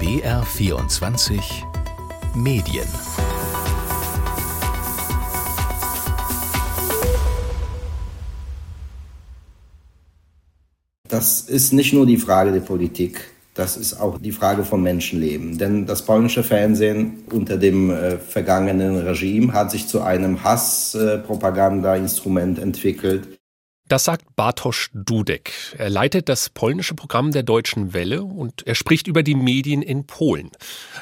BR24 Medien Das ist nicht nur die Frage der Politik, das ist auch die Frage von Menschenleben. Denn das polnische Fernsehen unter dem äh, vergangenen Regime hat sich zu einem Hasspropaganda-Instrument entwickelt. Das sagt Bartosz Dudek. Er leitet das polnische Programm der Deutschen Welle und er spricht über die Medien in Polen.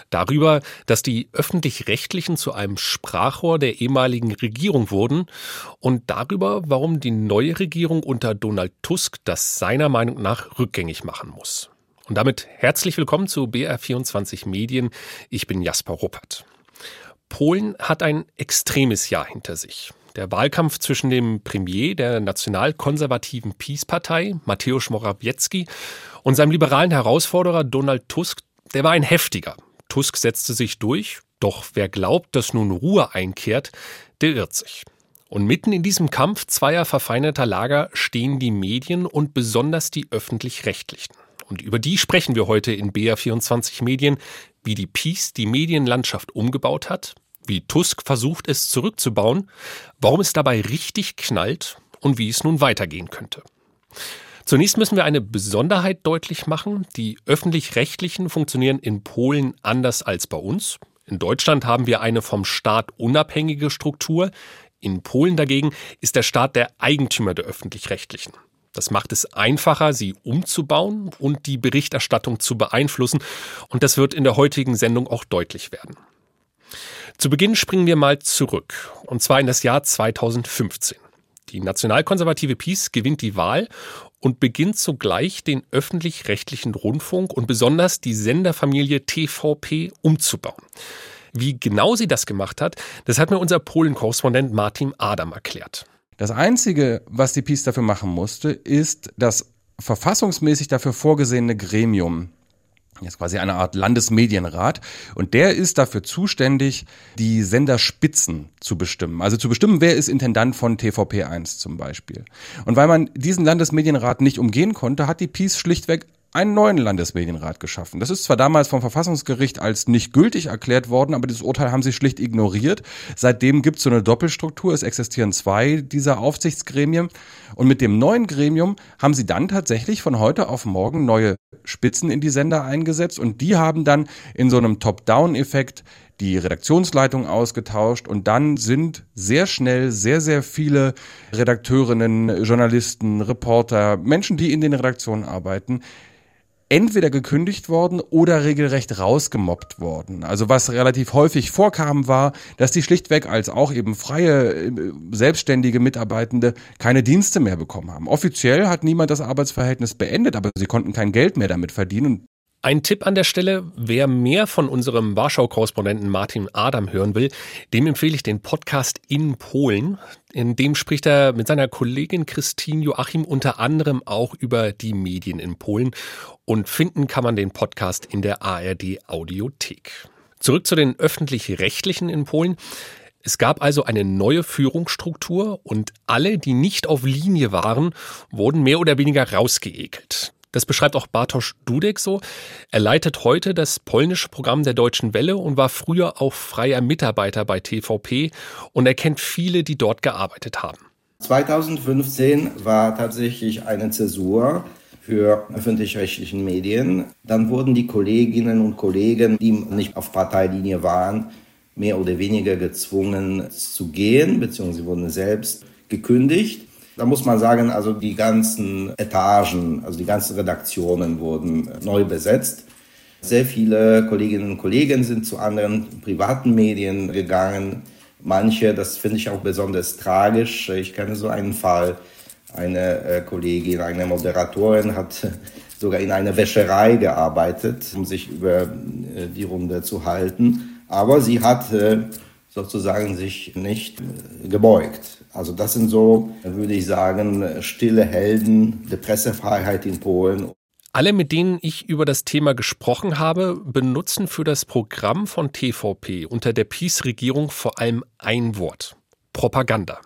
Darüber, dass die öffentlich-rechtlichen zu einem Sprachrohr der ehemaligen Regierung wurden und darüber, warum die neue Regierung unter Donald Tusk das seiner Meinung nach rückgängig machen muss. Und damit herzlich willkommen zu BR24 Medien. Ich bin Jasper Ruppert. Polen hat ein extremes Jahr hinter sich. Der Wahlkampf zwischen dem Premier der nationalkonservativen Peace-Partei, Mateusz Morawiecki, und seinem liberalen Herausforderer Donald Tusk, der war ein heftiger. Tusk setzte sich durch, doch wer glaubt, dass nun Ruhe einkehrt, der irrt sich. Und mitten in diesem Kampf zweier verfeinerter Lager stehen die Medien und besonders die öffentlich-rechtlichen. Und über die sprechen wir heute in BR24 Medien, wie die Peace die Medienlandschaft umgebaut hat, wie Tusk versucht es zurückzubauen, warum es dabei richtig knallt und wie es nun weitergehen könnte. Zunächst müssen wir eine Besonderheit deutlich machen. Die öffentlich-rechtlichen funktionieren in Polen anders als bei uns. In Deutschland haben wir eine vom Staat unabhängige Struktur. In Polen dagegen ist der Staat der Eigentümer der öffentlich-rechtlichen. Das macht es einfacher, sie umzubauen und die Berichterstattung zu beeinflussen. Und das wird in der heutigen Sendung auch deutlich werden. Zu Beginn springen wir mal zurück, und zwar in das Jahr 2015. Die nationalkonservative Peace gewinnt die Wahl und beginnt sogleich den öffentlich-rechtlichen Rundfunk und besonders die Senderfamilie TVP umzubauen. Wie genau sie das gemacht hat, das hat mir unser Polen-Korrespondent Martin Adam erklärt. Das Einzige, was die Peace dafür machen musste, ist das verfassungsmäßig dafür vorgesehene Gremium jetzt quasi eine Art Landesmedienrat und der ist dafür zuständig, die Senderspitzen zu bestimmen. Also zu bestimmen, wer ist Intendant von TVP1 zum Beispiel. Und weil man diesen Landesmedienrat nicht umgehen konnte, hat die Peace schlichtweg einen neuen Landesmedienrat geschaffen. Das ist zwar damals vom Verfassungsgericht als nicht gültig erklärt worden, aber dieses Urteil haben sie schlicht ignoriert. Seitdem gibt es so eine Doppelstruktur. Es existieren zwei dieser Aufsichtsgremien. Und mit dem neuen Gremium haben sie dann tatsächlich von heute auf morgen neue Spitzen in die Sender eingesetzt und die haben dann in so einem Top-Down-Effekt die Redaktionsleitung ausgetauscht und dann sind sehr schnell sehr, sehr viele Redakteurinnen, Journalisten, Reporter, Menschen, die in den Redaktionen arbeiten, entweder gekündigt worden oder regelrecht rausgemobbt worden. Also was relativ häufig vorkam, war, dass die schlichtweg als auch eben freie, äh, selbstständige Mitarbeitende keine Dienste mehr bekommen haben. Offiziell hat niemand das Arbeitsverhältnis beendet, aber sie konnten kein Geld mehr damit verdienen. Ein Tipp an der Stelle, wer mehr von unserem Warschau-Korrespondenten Martin Adam hören will, dem empfehle ich den Podcast in Polen. In dem spricht er mit seiner Kollegin Christine Joachim unter anderem auch über die Medien in Polen. Und finden kann man den Podcast in der ARD Audiothek. Zurück zu den öffentlich-rechtlichen in Polen. Es gab also eine neue Führungsstruktur und alle, die nicht auf Linie waren, wurden mehr oder weniger rausgeekelt. Das beschreibt auch Bartosz Dudek so. Er leitet heute das polnische Programm der Deutschen Welle und war früher auch freier Mitarbeiter bei TVP und er kennt viele, die dort gearbeitet haben. 2015 war tatsächlich eine Zäsur für öffentlich-rechtlichen Medien. Dann wurden die Kolleginnen und Kollegen, die nicht auf Parteilinie waren, mehr oder weniger gezwungen zu gehen, beziehungsweise wurden selbst gekündigt. Da muss man sagen, also die ganzen Etagen, also die ganzen Redaktionen wurden neu besetzt. Sehr viele Kolleginnen und Kollegen sind zu anderen privaten Medien gegangen. Manche, das finde ich auch besonders tragisch. Ich kenne so einen Fall, eine äh, Kollegin, eine Moderatorin hat sogar in einer Wäscherei gearbeitet, um sich über äh, die Runde zu halten. Aber sie hat äh, sozusagen sich nicht gebeugt. Also das sind so, würde ich sagen, stille Helden der Pressefreiheit in Polen. Alle, mit denen ich über das Thema gesprochen habe, benutzen für das Programm von TVP unter der Peace-Regierung vor allem ein Wort. Propaganda.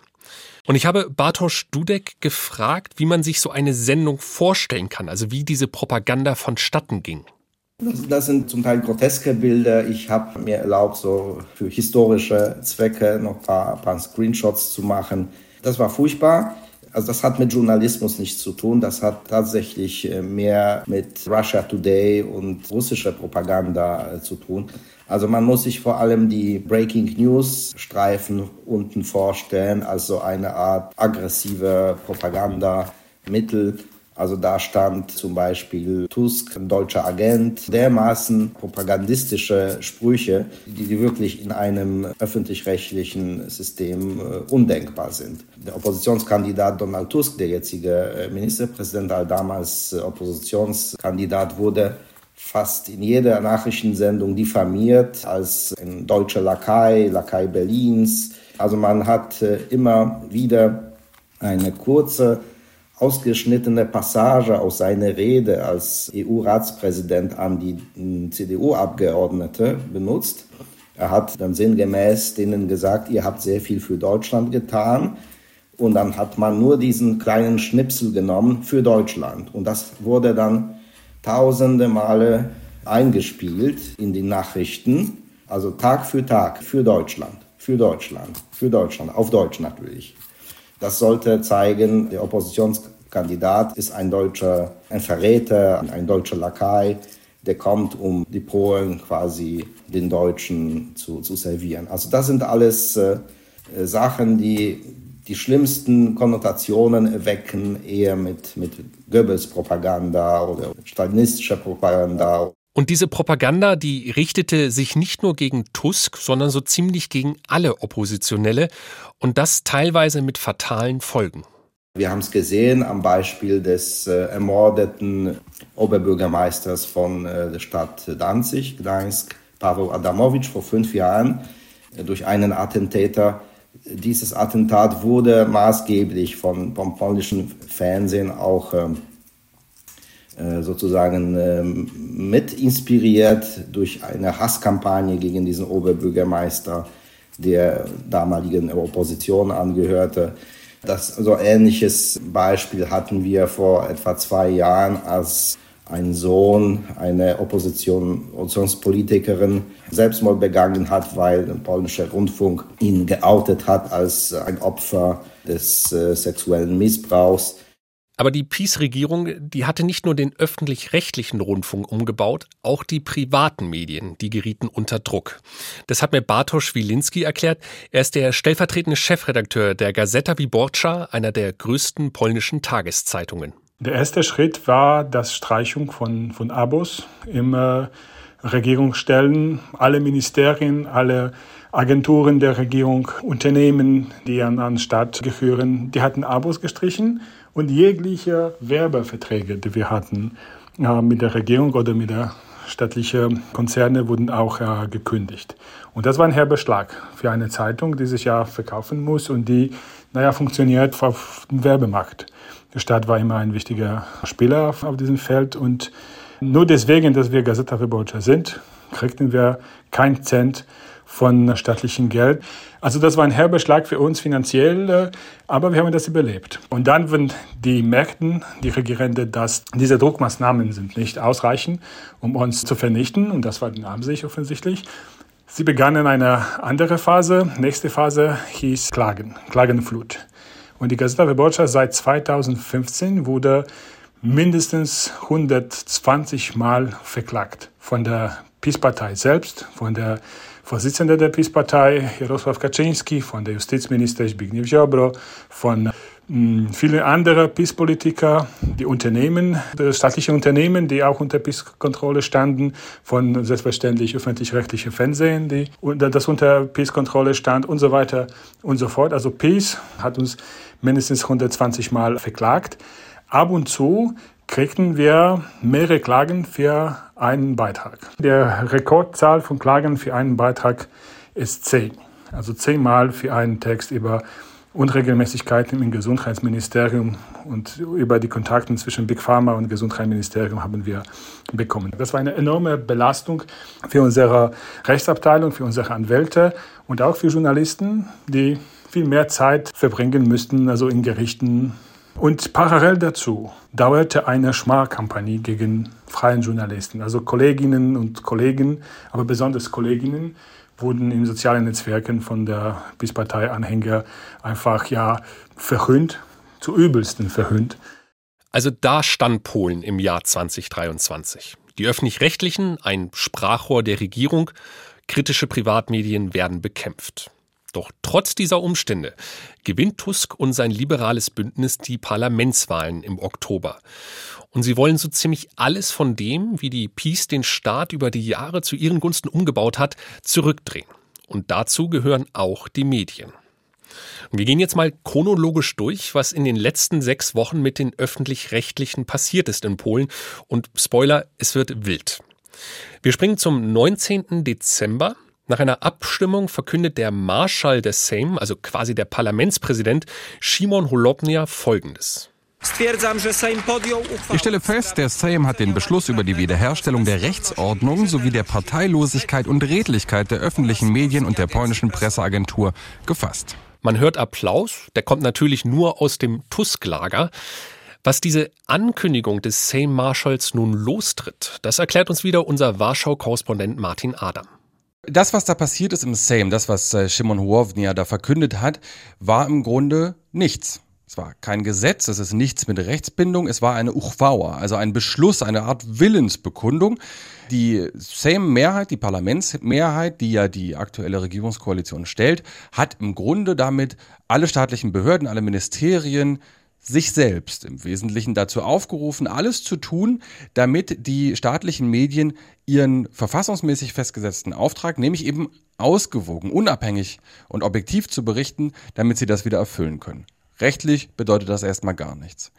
Und ich habe Bartosz Dudek gefragt, wie man sich so eine Sendung vorstellen kann, also wie diese Propaganda vonstatten ging. Das, sind zum Teil groteske Bilder. Ich habe mir erlaubt, so für historische Zwecke noch ein paar, paar Screenshots zu machen. Das war furchtbar. Also das hat mit Journalismus nichts zu tun. Das hat tatsächlich äh, mehr mit Russia Today und russischer Propaganda äh, zu tun. Also man muss sich vor allem die Breaking News Streifen unten vorstellen, also eine Art aggressive Propagandamittel also da stand zum Beispiel Tusk, ein deutscher Agent, dermaßen propagandistische Sprüche, die, die wirklich in einem öffentlich-rechtlichen System äh, undenkbar sind. Der Oppositionskandidat Donald Tusk, der jetzige äh, Ministerpräsident, als damals äh, Oppositionskandidat wurde, fast in jeder Nachrichtensendung diffamiert als ein deutscher Lakai, Lakai Berlins. Also man hat immer wieder eine kurze ausgeschnittene Passage aus seiner Rede als EU-Ratspräsident an die CDU-Abgeordnete benutzt. Er hat dann sinngemäß denen gesagt, ihr habt sehr viel für Deutschland getan. Und dann hat man nur diesen kleinen Schnipsel genommen für Deutschland. Und das wurde dann tausende Male eingespielt in die Nachrichten. Also Tag für Tag für Deutschland, für Deutschland, für Deutschland, auf Deutsch natürlich. Das sollte zeigen, der Oppositionskandidat ist ein deutscher, ein Verräter, ein deutscher Lakai, der kommt, um die Polen quasi den Deutschen zu, zu servieren. Also das sind alles äh, Sachen, die die schlimmsten Konnotationen erwecken, eher mit, mit Goebbels Propaganda oder stalinistischer Propaganda. Und diese Propaganda, die richtete sich nicht nur gegen Tusk, sondern so ziemlich gegen alle Oppositionelle und das teilweise mit fatalen Folgen. Wir haben es gesehen am Beispiel des äh, ermordeten Oberbürgermeisters von äh, der Stadt Danzig, Gdańsk, Paweł Adamowicz, vor fünf Jahren äh, durch einen Attentäter. Dieses Attentat wurde maßgeblich von, vom polnischen Fernsehen auch ähm, äh, sozusagen ähm, mit inspiriert durch eine Hasskampagne gegen diesen Oberbürgermeister, der damaligen Opposition angehörte. Das so ähnliches Beispiel hatten wir vor etwa zwei Jahren, als ein Sohn einer Opposition, Oppositionspolitikerin Selbstmord begangen hat, weil der polnische Rundfunk ihn geoutet hat als ein Opfer des äh, sexuellen Missbrauchs. Aber die PiS-Regierung, die hatte nicht nur den öffentlich-rechtlichen Rundfunk umgebaut, auch die privaten Medien, die gerieten unter Druck. Das hat mir Bartosz Wilinski erklärt. Er ist der stellvertretende Chefredakteur der Gazeta Wyborcza, einer der größten polnischen Tageszeitungen. Der erste Schritt war das Streichung von, von Abos im äh, Regierungsstellen. Alle Ministerien, alle Agenturen der Regierung, Unternehmen, die an, an Staat gehören, die hatten Abos gestrichen und jegliche Werbeverträge, die wir hatten äh, mit der Regierung oder mit der staatlichen Konzerne, wurden auch äh, gekündigt. Und das war ein herber Schlag für eine Zeitung, die sich ja verkaufen muss und die, naja, funktioniert auf dem Werbemarkt. Der Staat war immer ein wichtiger Spieler auf, auf diesem Feld und nur deswegen, dass wir Gazeta Wyborcza sind, kriegten wir keinen Cent von staatlichem Geld. Also das war ein herber Schlag für uns finanziell, äh, aber wir haben das überlebt. Und dann, wenn die merkten, die Regierenden, dass diese Druckmaßnahmen sind nicht ausreichend, um uns zu vernichten, und das war die Absicht offensichtlich, sie begannen eine andere Phase. Nächste Phase hieß Klagen, Klagenflut. Und die Gazeta Wyborcza seit 2015 wurde mindestens 120 Mal verklagt von der PiS-Partei selbst, von der Vorsitzenden der PiS-Partei, Jarosław Kaczynski, von der Justizminister Zbigniew Ziobro, von hm, vielen anderen PiS-Politiker, die Unternehmen, die staatliche Unternehmen, die auch unter PiS-Kontrolle standen, von selbstverständlich öffentlich-rechtlichen Fernsehen, die das unter PiS-Kontrolle stand und so weiter und so fort. Also PiS hat uns mindestens 120 Mal verklagt. Ab und zu kriegten wir mehrere Klagen für einen Beitrag. Der Rekordzahl von Klagen für einen Beitrag ist zehn. Also zehnmal für einen Text über Unregelmäßigkeiten im Gesundheitsministerium und über die Kontakte zwischen Big Pharma und Gesundheitsministerium haben wir bekommen. Das war eine enorme Belastung für unsere Rechtsabteilung, für unsere Anwälte und auch für Journalisten, die viel mehr Zeit verbringen müssten, also in Gerichten Und parallel dazu dauerte eine Schmarrkampagne gegen freien Journalisten. Also Kolleginnen und Kollegen, aber besonders Kolleginnen, wurden in sozialen Netzwerken von der PiS-Partei-Anhänger einfach ja verhöhnt, zu übelsten verhöhnt. Also da stand Polen im Jahr 2023. Die öffentlich-rechtlichen, ein Sprachrohr der Regierung, kritische Privatmedien werden bekämpft. Doch trotz dieser Umstände gewinnt Tusk und sein liberales Bündnis die Parlamentswahlen im Oktober. Und sie wollen so ziemlich alles von dem, wie die Peace den Staat über die Jahre zu ihren Gunsten umgebaut hat, zurückdrehen. Und dazu gehören auch die Medien. wir gehen jetzt mal chronologisch durch, was in den letzten sechs Wochen mit den öffentlich-rechtlichen passiert ist in Polen. Und Spoiler, es wird wild. Wir springen zum 19. Dezember. Nach einer Abstimmung verkündet der Marschall des Sejm, also quasi der Parlamentspräsident Szymon Holopnia, Folgendes. Ich stelle fest, der Sejm hat den Beschluss über die Wiederherstellung der Rechtsordnung sowie der Parteilosigkeit und Redlichkeit der öffentlichen Medien und der polnischen Presseagentur gefasst. Man hört Applaus, der kommt natürlich nur aus dem Tusk-Lager. Was diese Ankündigung des Sejm-Marschalls nun lostritt, das erklärt uns wieder unser Warschau-Korrespondent Martin Adam. Das, was da passiert ist im Sejm, das, was äh, Shimon Hołownia da verkündet hat, war im Grunde nichts. Es war kein Gesetz, es ist nichts mit Rechtsbindung, es war eine Uchwauer, also ein Beschluss, eine Art Willensbekundung. Die Sejm-Mehrheit, die Parlamentsmehrheit, die ja die aktuelle Regierungskoalition stellt, hat im Grunde damit alle staatlichen Behörden, alle Ministerien, sich selbst im Wesentlichen dazu aufgerufen, alles zu tun, damit die staatlichen Medien ihren verfassungsmäßig festgesetzten Auftrag, nämlich eben ausgewogen, unabhängig und objektiv zu berichten, damit sie das wieder erfüllen können. Rechtlich bedeutet das erstmal gar nichts.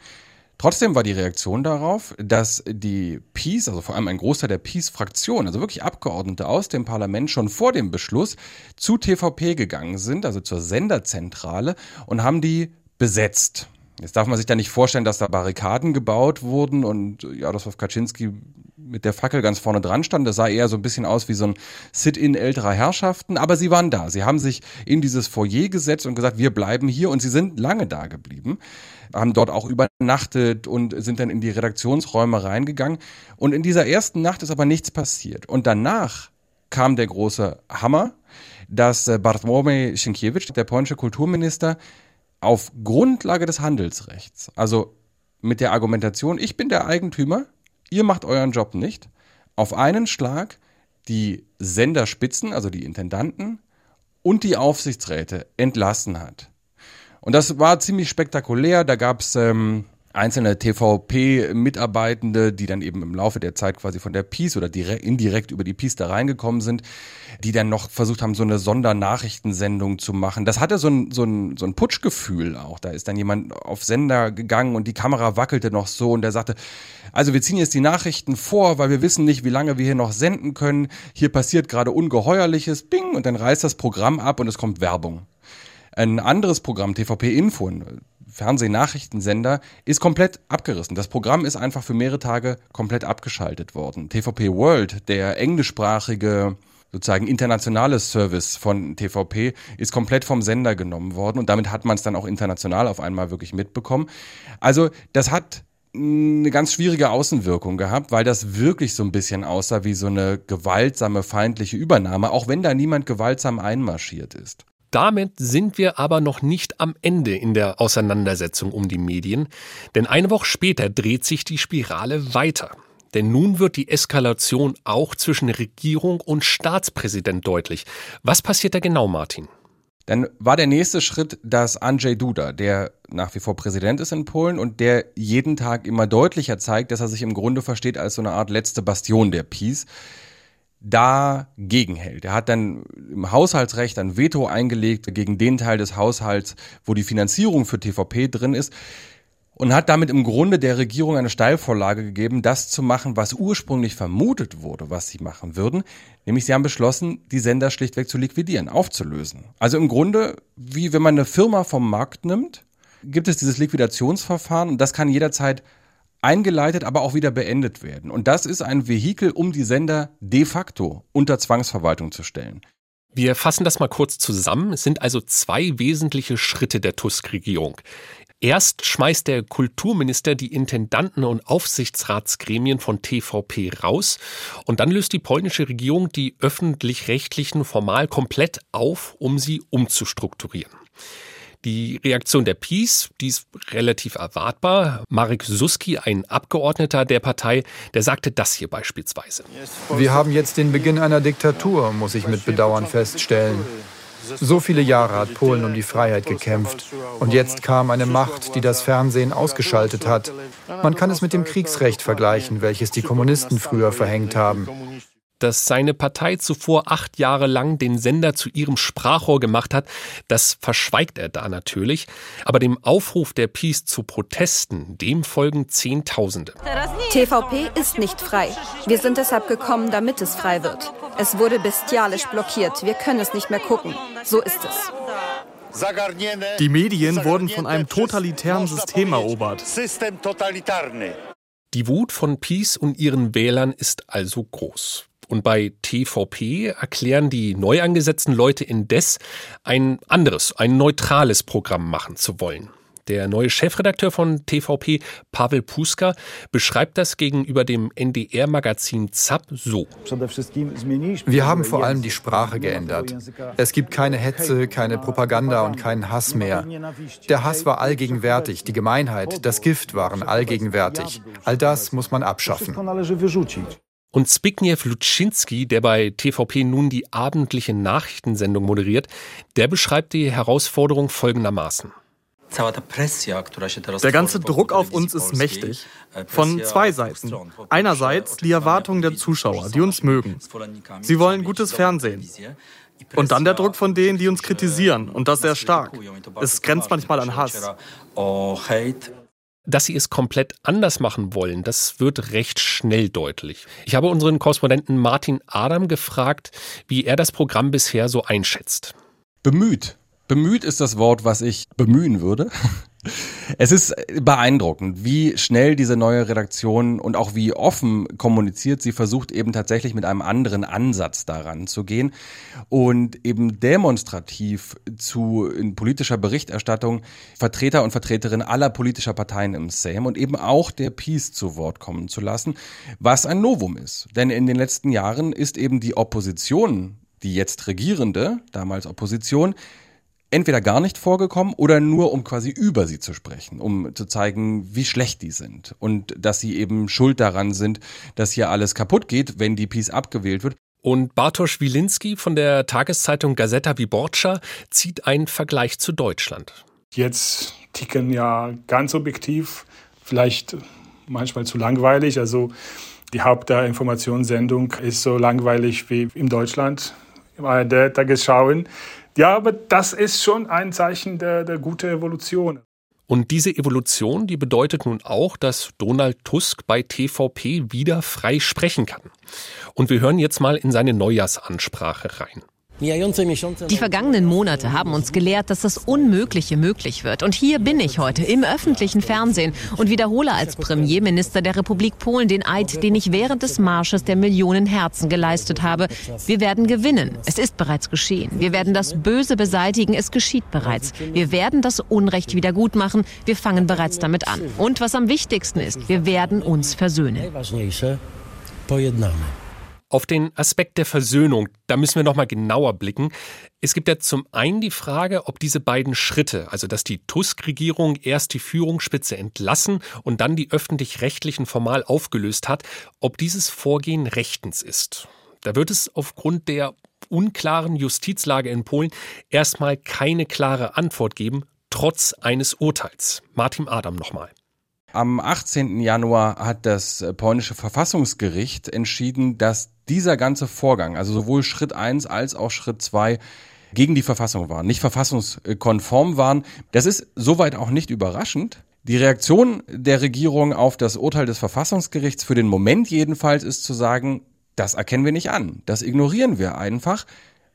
Trotzdem war die Reaktion darauf, dass die Peace, also vor allem ein Großteil der Peace-Fraktion, also wirklich Abgeordnete aus dem Parlament schon vor dem Beschluss zu TVP gegangen sind, also zur Senderzentrale und haben die besetzt. Jetzt darf man sich da nicht vorstellen, dass da Barrikaden gebaut wurden und Jaroslaw Kaczynski mit der Fackel ganz vorne dran stand. Das sah eher so ein bisschen aus wie so ein Sit-in älterer Herrschaften, aber sie waren da. Sie haben sich in dieses Foyer gesetzt und gesagt, wir bleiben hier und sie sind lange da geblieben, haben dort auch übernachtet und sind dann in die Redaktionsräume reingegangen. Und in dieser ersten Nacht ist aber nichts passiert. Und danach kam der große Hammer, dass äh, Bartłomiej Sienkiewicz, der polnische Kulturminister, auf Grundlage des Handelsrechts, also mit der Argumentation, ich bin der Eigentümer, ihr macht euren Job nicht, auf einen Schlag die Senderspitzen, also die Intendanten und die Aufsichtsräte entlassen hat. Und das war ziemlich spektakulär. Da gab es ähm, einzelne TVP-Mitarbeitende, die dann eben im Laufe der Zeit quasi von der Peace oder direkt, indirekt über die Peace da reingekommen sind, die dann noch versucht haben, so eine Sondernachrichtensendung zu machen. Das hatte so ein, so ein, so ein Putschgefühl auch. Da ist dann jemand auf Sender gegangen und die Kamera wackelte noch so und der sagte, also wir ziehen jetzt die Nachrichten vor, weil wir wissen nicht, wie lange wir hier noch senden können. Hier passiert gerade Ungeheuerliches, bing, und dann reißt das Programm ab und es kommt Werbung. Ein anderes Programm, TVP Info, Fernsehnachrichtensender ist komplett abgerissen. Das Programm ist einfach für mehrere Tage komplett abgeschaltet worden. TVP World, der englischsprachige sozusagen internationale Service von TVP ist komplett vom Sender genommen worden und damit hat man es dann auch international auf einmal wirklich mitbekommen. Also das hat eine ganz schwierige Außenwirkung gehabt, weil das wirklich so ein bisschen aussah wie so eine gewaltsame feindliche Übernahme, auch wenn da niemand gewaltsam einmarschiert ist. Damit sind wir aber noch nicht am Ende in der Auseinandersetzung um die Medien, denn eine Woche später dreht sich die Spirale weiter. Denn nun wird die Eskalation auch zwischen Regierung und Staatspräsident deutlich. Was passiert da genau, Martin? Dann war der nächste Schritt, dass Andrzej Duda, der nach wie vor Präsident ist in Polen und der jeden Tag immer deutlicher zeigt, dass er sich im Grunde versteht als so eine Art letzte Bastion der Peace, dagegen hält. Er hat dann im Haushaltsrecht ein Veto eingelegt gegen den Teil des Haushalts, wo die Finanzierung für TVP drin ist und hat damit im Grunde der Regierung eine Steilvorlage gegeben, das zu machen, was ursprünglich vermutet wurde, was sie machen würden. Nämlich sie haben beschlossen, die Sender schlichtweg zu liquidieren, aufzulösen. Also im Grunde, wie wenn man eine Firma vom Markt nimmt, gibt es dieses Liquidationsverfahren und das kann jederzeit eingeleitet, aber auch wieder beendet werden. Und das ist ein Vehikel, um die Sender de facto unter Zwangsverwaltung zu stellen. Wir fassen das mal kurz zusammen. Es sind also zwei wesentliche Schritte der Tusk-Regierung. Erst schmeißt der Kulturminister die Intendanten und Aufsichtsratsgremien von TVP raus und dann löst die polnische Regierung die öffentlich-rechtlichen formal komplett auf, um sie umzustrukturieren. Die Reaktion der Peace, die ist relativ erwartbar. Marek Suski, ein Abgeordneter der Partei, der sagte das hier beispielsweise. Wir haben jetzt den Beginn einer Diktatur, muss ich mit Bedauern feststellen. So viele Jahre hat Polen um die Freiheit gekämpft. Und jetzt kam eine Macht, die das Fernsehen ausgeschaltet hat. Man kann es mit dem Kriegsrecht vergleichen, welches die Kommunisten früher verhängt haben dass seine Partei zuvor acht Jahre lang den Sender zu ihrem Sprachrohr gemacht hat, das verschweigt er da natürlich. Aber dem Aufruf der Peace zu Protesten, dem folgen Zehntausende. TVP ist nicht frei. Wir sind deshalb gekommen, damit es frei wird. Es wurde bestialisch blockiert. Wir können es nicht mehr gucken. So ist es. Die Medien wurden von einem totalitären System erobert. Die Wut von Peace und ihren Wählern ist also groß. Und bei TVP erklären die neu angesetzten Leute indes, ein anderes, ein neutrales Programm machen zu wollen. Der neue Chefredakteur von TVP, Pavel Puska, beschreibt das gegenüber dem NDR-Magazin ZAP so. Wir haben vor allem die Sprache geändert. Es gibt keine Hetze, keine Propaganda und keinen Hass mehr. Der Hass war allgegenwärtig, die Gemeinheit, das Gift waren allgegenwärtig. All das muss man abschaffen. Und Zbigniew Luczynski, der bei TVP nun die abendliche Nachrichtensendung moderiert, der beschreibt die Herausforderung folgendermaßen. Der ganze Druck auf uns ist mächtig. Von zwei Seiten. Einerseits die Erwartungen der Zuschauer, die uns mögen. Sie wollen gutes Fernsehen. Und dann der Druck von denen, die uns kritisieren. Und das sehr stark. Es grenzt manchmal an Hass. Dass sie es komplett anders machen wollen, das wird recht schnell deutlich. Ich habe unseren Korrespondenten Martin Adam gefragt, wie er das Programm bisher so einschätzt. Bemüht. Bemüht ist das Wort, was ich bemühen würde. Es ist beeindruckend, wie schnell diese neue Redaktion und auch wie offen kommuniziert. Sie versucht eben tatsächlich mit einem anderen Ansatz daran zu gehen und eben demonstrativ zu in politischer Berichterstattung Vertreter und Vertreterinnen aller politischer Parteien im Sejm und eben auch der Peace zu Wort kommen zu lassen, was ein Novum ist. Denn in den letzten Jahren ist eben die Opposition, die jetzt Regierende, damals Opposition, entweder gar nicht vorgekommen oder nur um quasi über sie zu sprechen, um zu zeigen, wie schlecht die sind und dass sie eben schuld daran sind, dass hier alles kaputt geht, wenn die Peace abgewählt wird. Und Bartosz Wilinski von der Tageszeitung Gazeta Wyborcza zieht einen Vergleich zu Deutschland. Jetzt ticken ja ganz objektiv, vielleicht manchmal zu langweilig. Also die Haupt der Informationssendung ist so langweilig wie in Deutschland, im ARD Tagesschauen. Ja, aber das ist schon ein Zeichen der, der guten Evolution. Und diese Evolution, die bedeutet nun auch, dass Donald Tusk bei TVP wieder frei sprechen kann. Und wir hören jetzt mal in seine Neujahrsansprache rein. Die vergangenen Monate haben uns gelehrt, dass das Unmögliche möglich wird. Und hier bin ich heute im öffentlichen Fernsehen und wiederhole als Premierminister der Republik Polen den Eid, den ich während des Marsches der Millionen Herzen geleistet habe. Wir werden gewinnen. Es ist bereits geschehen. Wir werden das Böse beseitigen. Es geschieht bereits. Wir werden das Unrecht wieder gut machen. Wir fangen bereits damit an. Und was am wichtigsten ist, wir werden uns versöhnen auf den Aspekt der Versöhnung, da müssen wir nochmal genauer blicken. Es gibt ja zum einen die Frage, ob diese beiden Schritte, also dass die Tusk-Regierung erst die Führungsspitze entlassen und dann die öffentlich-rechtlichen formal aufgelöst hat, ob dieses Vorgehen rechtens ist. Da wird es aufgrund der unklaren Justizlage in Polen erstmal keine klare Antwort geben, trotz eines Urteils. Martin Adam nochmal. Am 18. Januar hat das polnische Verfassungsgericht entschieden, dass dieser ganze Vorgang, also sowohl Schritt eins als auch Schritt zwei gegen die Verfassung waren, nicht verfassungskonform waren. Das ist soweit auch nicht überraschend. Die Reaktion der Regierung auf das Urteil des Verfassungsgerichts für den Moment jedenfalls ist zu sagen, das erkennen wir nicht an, das ignorieren wir einfach,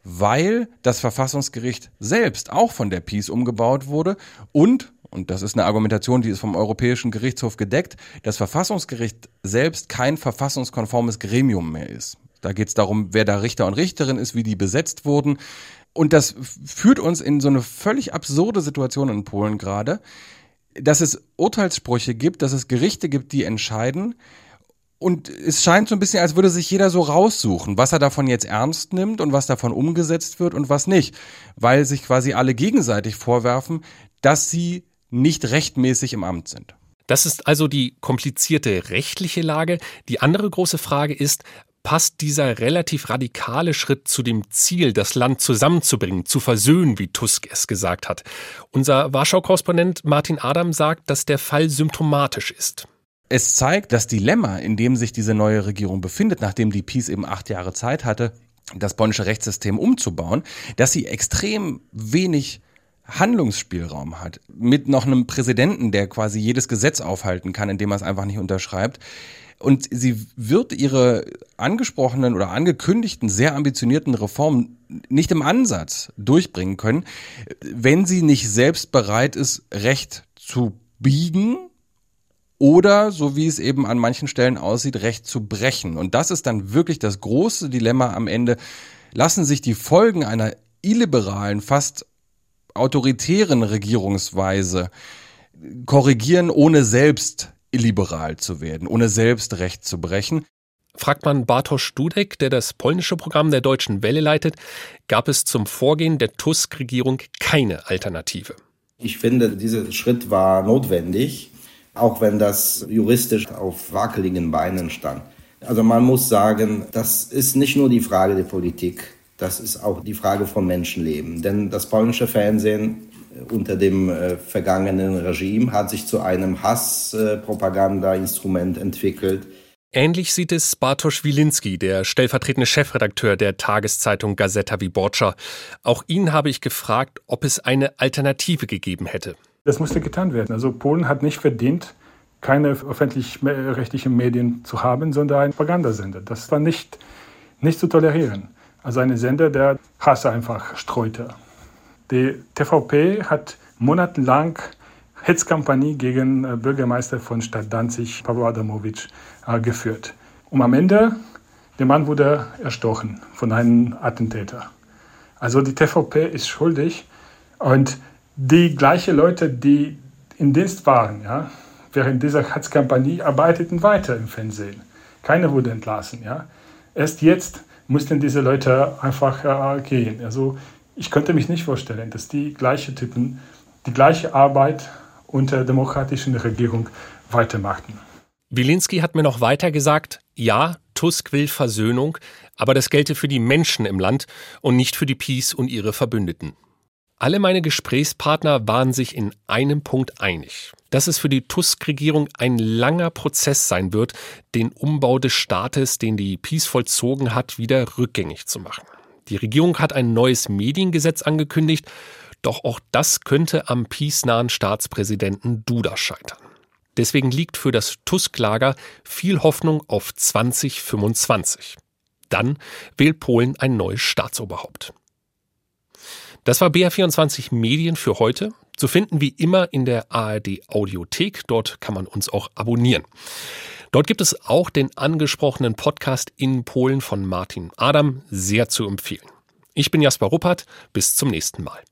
weil das Verfassungsgericht selbst auch von der Peace umgebaut wurde und und das ist eine Argumentation, die ist vom Europäischen Gerichtshof gedeckt, das Verfassungsgericht selbst kein verfassungskonformes Gremium mehr ist. Da geht es darum, wer da Richter und Richterin ist, wie die besetzt wurden. Und das führt uns in so eine völlig absurde Situation in Polen gerade. dass es Urteilssprüche gibt, dass es Gerichte gibt, die entscheiden. Und es scheint so ein bisschen, als würde sich jeder so raussuchen, was er davon jetzt ernst nimmt und was davon umgesetzt wird und was nicht. Weil sich quasi alle gegenseitig vorwerfen, dass sie nicht rechtmäßig im Amt sind. Das ist also die komplizierte rechtliche Lage. Die andere große Frage ist, passt dieser relativ radikale Schritt zu dem Ziel, das Land zusammenzubringen, zu versöhnen, wie Tusk es gesagt hat. Unser Warschau-Korrespondent Martin Adam sagt, dass der Fall symptomatisch ist. Es zeigt das Dilemma, in dem sich diese neue Regierung befindet, nachdem die Peace eben acht Jahre Zeit hatte, das polnische Rechtssystem umzubauen, dass sie extrem wenig Handlungsspielraum hat, mit noch einem Präsidenten, der quasi jedes Gesetz aufhalten kann, indem er es einfach nicht unterschreibt, und sie wird ihre angesprochenen oder angekündigten, sehr ambitionierten Reformen nicht im Ansatz durchbringen können, wenn sie nicht selbst bereit ist, Recht zu biegen oder, so wie es eben an manchen Stellen aussieht, Recht zu brechen. Und das ist dann wirklich das große Dilemma am Ende. Lassen sich die Folgen einer illiberalen, fast autoritären Regierungsweise korrigieren, ohne selbst illiberal zu werden, ohne selbst Recht zu brechen. Fragt man Bartosz Dudek, der das polnische Programm der Deutschen Welle leitet, gab es zum Vorgehen der Tusk-Regierung keine Alternative. Ich finde, dieser Schritt war notwendig, auch wenn das juristisch auf wackeligen Beinen stand. Also man muss sagen, das ist nicht nur die Frage der Politik, das ist auch die Frage von Menschenleben. Denn das polnische Fernsehen unter dem äh, vergangenen Regime, hat sich zu einem Hasspropagandainstrument äh, entwickelt. Ähnlich sieht es Bartosz Wilinski, der stellvertretende Chefredakteur der Tageszeitung Gazeta Wyborcza. Auch ihn habe ich gefragt, ob es eine Alternative gegeben hätte. Das musste getan werden. Also Polen hat nicht verdient, keine öffentlich-rechtlichen Medien zu haben, sondern einen Propagandasender. Das war nicht, nicht zu tolerieren. Also ein Sender, der Hass einfach streute. Die TVP hat monatelang Hetzkampagne gegen äh, Bürgermeister von Stadt Danzig, Pavel Adamovic, äh, geführt. Und am Ende, der Mann wurde erstochen von einem Attentäter. Also die TVP ist schuldig und die gleichen Leute, die im Dienst waren, ja, während dieser Hetzkampagne, arbeiteten weiter im Fernsehen. Keiner wurde entlassen. Ja. Erst jetzt mussten diese Leute einfach äh, gehen. Also ich könnte mich nicht vorstellen, dass die gleichen Typen die gleiche Arbeit unter demokratischen Regierung weitermachten. Wilinski hat mir noch weiter gesagt, ja, Tusk will Versöhnung, aber das gelte für die Menschen im Land und nicht für die Peace und ihre Verbündeten. Alle meine Gesprächspartner waren sich in einem Punkt einig, dass es für die Tusk-Regierung ein langer Prozess sein wird, den Umbau des Staates, den die Peace vollzogen hat, wieder rückgängig zu machen. Die Regierung hat ein neues Mediengesetz angekündigt, doch auch das könnte am peace-nahen Staatspräsidenten Duda scheitern. Deswegen liegt für das Tusk-Lager viel Hoffnung auf 2025. Dann wählt Polen ein neues Staatsoberhaupt. Das war BR24 Medien für heute. Zu finden wie immer in der ARD Audiothek. Dort kann man uns auch abonnieren. Dort gibt es auch den angesprochenen Podcast in Polen von Martin Adam, sehr zu empfehlen. Ich bin Jasper Ruppert, bis zum nächsten Mal.